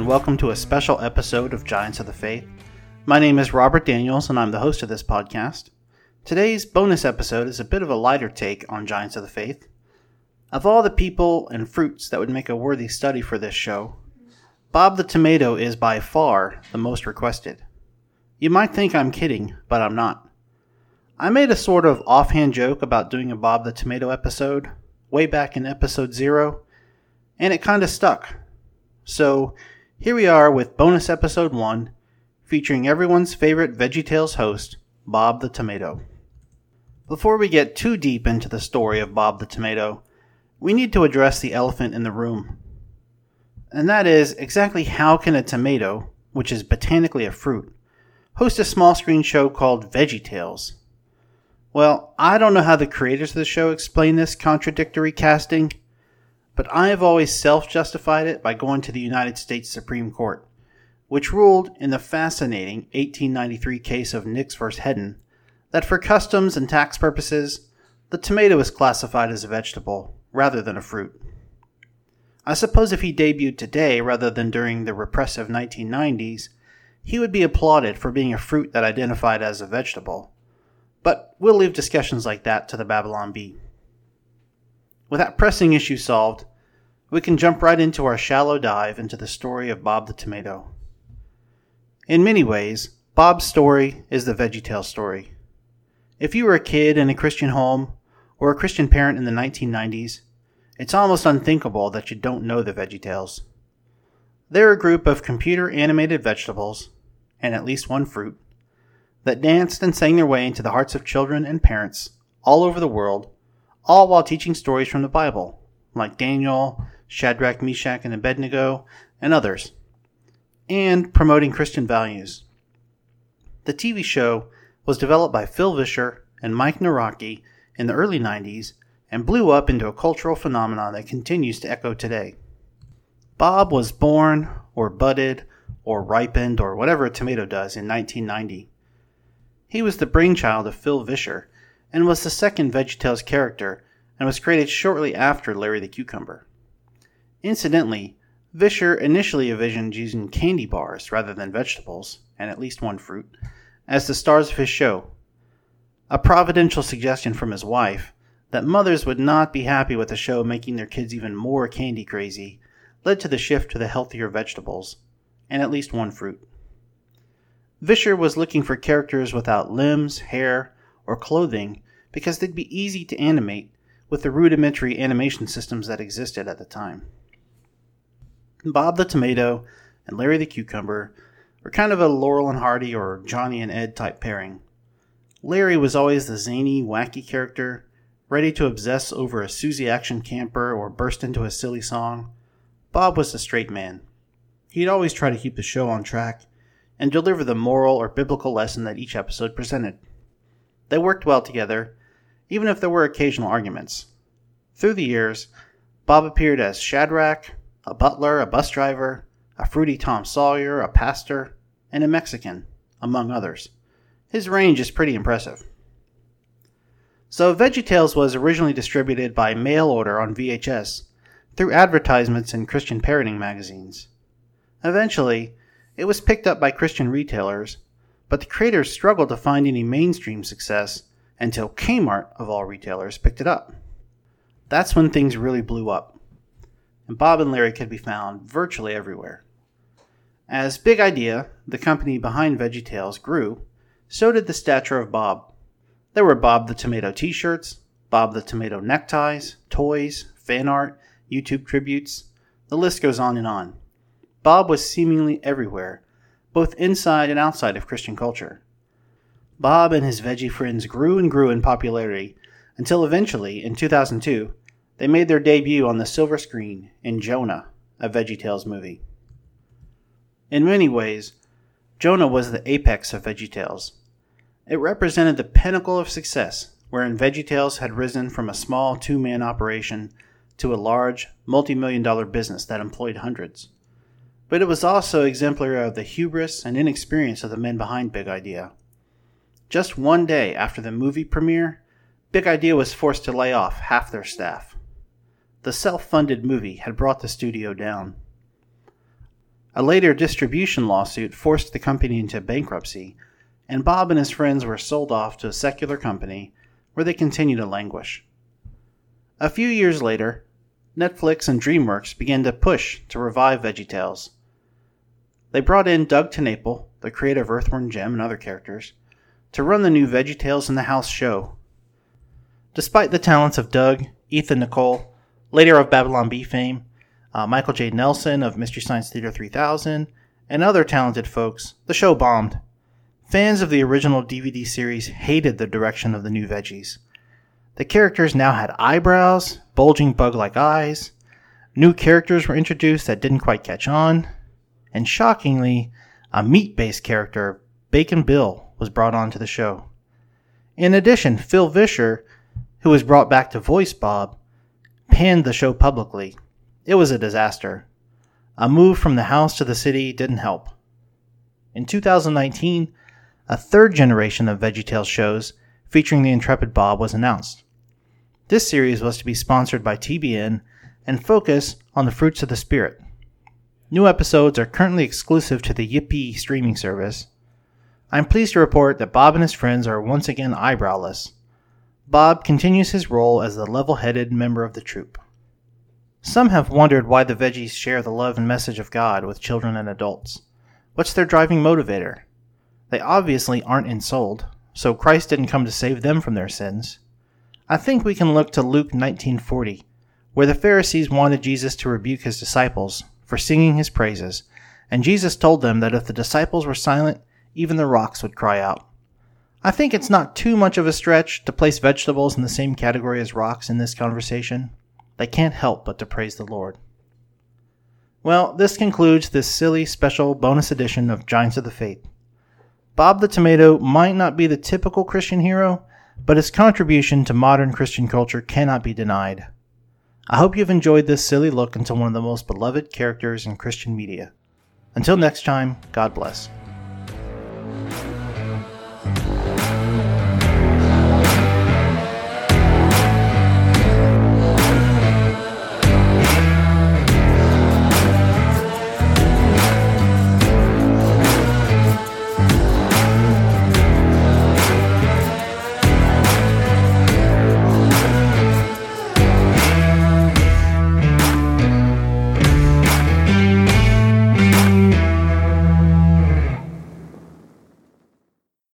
and welcome to a special episode of Giants of the Faith. My name is Robert Daniels, and I'm the host of this podcast. Today's bonus episode is a bit of a lighter take on Giants of the Faith. Of all the people and fruits that would make a worthy study for this show, Bob the Tomato is by far the most requested. You might think I'm kidding, but I'm not. I made a sort of offhand joke about doing a Bob the Tomato episode way back in episode zero, and it kinda stuck. So here we are with bonus episode 1, featuring everyone's favorite VeggieTales host, Bob the Tomato. Before we get too deep into the story of Bob the Tomato, we need to address the elephant in the room. And that is exactly how can a tomato, which is botanically a fruit, host a small screen show called VeggieTales? Well, I don't know how the creators of the show explain this contradictory casting, but I have always self justified it by going to the United States Supreme Court, which ruled in the fascinating 1893 case of Nix v. Hedden that for customs and tax purposes, the tomato is classified as a vegetable rather than a fruit. I suppose if he debuted today rather than during the repressive 1990s, he would be applauded for being a fruit that identified as a vegetable. But we'll leave discussions like that to the Babylon Bee. With that pressing issue solved, we can jump right into our shallow dive into the story of Bob the Tomato. In many ways, Bob's story is the VeggieTale story. If you were a kid in a Christian home or a Christian parent in the 1990s, it's almost unthinkable that you don't know the VeggieTales. They're a group of computer animated vegetables, and at least one fruit, that danced and sang their way into the hearts of children and parents all over the world all while teaching stories from the Bible, like Daniel, Shadrach, Meshach, and Abednego, and others, and promoting Christian values. The TV show was developed by Phil Vischer and Mike Nawrocki in the early 90s and blew up into a cultural phenomenon that continues to echo today. Bob was born, or budded, or ripened, or whatever a tomato does in 1990. He was the brainchild of Phil Vischer and was the second VeggieTales character and was created shortly after Larry the Cucumber. Incidentally, Vischer initially envisioned using candy bars rather than vegetables, and at least one fruit, as the stars of his show. A providential suggestion from his wife that mothers would not be happy with the show making their kids even more candy crazy led to the shift to the healthier vegetables, and at least one fruit. Vischer was looking for characters without limbs, hair, or clothing because they'd be easy to animate with the rudimentary animation systems that existed at the time. Bob the Tomato and Larry the Cucumber were kind of a Laurel and Hardy or Johnny and Ed type pairing. Larry was always the zany, wacky character, ready to obsess over a Susie action camper or burst into a silly song. Bob was the straight man. He'd always try to keep the show on track and deliver the moral or biblical lesson that each episode presented. They worked well together, even if there were occasional arguments. Through the years, Bob appeared as Shadrach, a butler, a bus driver, a fruity Tom Sawyer, a pastor, and a Mexican, among others. His range is pretty impressive. So, VeggieTales was originally distributed by mail order on VHS through advertisements in Christian parenting magazines. Eventually, it was picked up by Christian retailers but the creators struggled to find any mainstream success until Kmart, of all retailers, picked it up. That's when things really blew up, and Bob and Larry could be found virtually everywhere. As Big Idea, the company behind VeggieTales, grew, so did the stature of Bob. There were Bob the Tomato t shirts, Bob the Tomato neckties, toys, fan art, YouTube tributes. The list goes on and on. Bob was seemingly everywhere, both inside and outside of Christian culture. Bob and his veggie friends grew and grew in popularity until eventually, in 2002, they made their debut on the silver screen in Jonah, a VeggieTales movie. In many ways, Jonah was the apex of VeggieTales. It represented the pinnacle of success, wherein VeggieTales had risen from a small two man operation to a large, multi million dollar business that employed hundreds but it was also exemplary of the hubris and inexperience of the men behind Big Idea. Just one day after the movie premiere, Big Idea was forced to lay off half their staff. The self funded movie had brought the studio down. A later distribution lawsuit forced the company into bankruptcy, and Bob and his friends were sold off to a secular company where they continue to languish. A few years later, Netflix and DreamWorks began to push to revive VeggieTales. They brought in Doug TenNapel, the creator of Earthworm Jim and other characters, to run the new VeggieTales in the House show. Despite the talents of Doug, Ethan Nicolle, later of Babylon Bee fame, uh, Michael J. Nelson of Mystery Science Theater 3000, and other talented folks, the show bombed. Fans of the original DVD series hated the direction of the new veggies. The characters now had eyebrows, bulging bug like eyes, new characters were introduced that didn't quite catch on, and shockingly, a meat based character, Bacon Bill, was brought onto the show. In addition, Phil Vischer, who was brought back to voice Bob, panned the show publicly. It was a disaster. A move from the house to the city didn't help. In 2019, a third generation of VeggieTales shows featuring the intrepid Bob was announced. This series was to be sponsored by TBN and focus on the fruits of the Spirit. New episodes are currently exclusive to the Yippee streaming service. I'm pleased to report that Bob and his friends are once again eyebrowless. Bob continues his role as the level headed member of the troupe. Some have wondered why the veggies share the love and message of God with children and adults. What's their driving motivator? They obviously aren't ensouled, so Christ didn't come to save them from their sins. I think we can look to Luke 19:40, where the Pharisees wanted Jesus to rebuke his disciples for singing his praises, and Jesus told them that if the disciples were silent, even the rocks would cry out. I think it's not too much of a stretch to place vegetables in the same category as rocks in this conversation. They can't help but to praise the Lord. Well, this concludes this silly special bonus edition of Giants of the Faith. Bob the Tomato might not be the typical Christian hero, but his contribution to modern Christian culture cannot be denied. I hope you've enjoyed this silly look into one of the most beloved characters in Christian media. Until next time, God bless.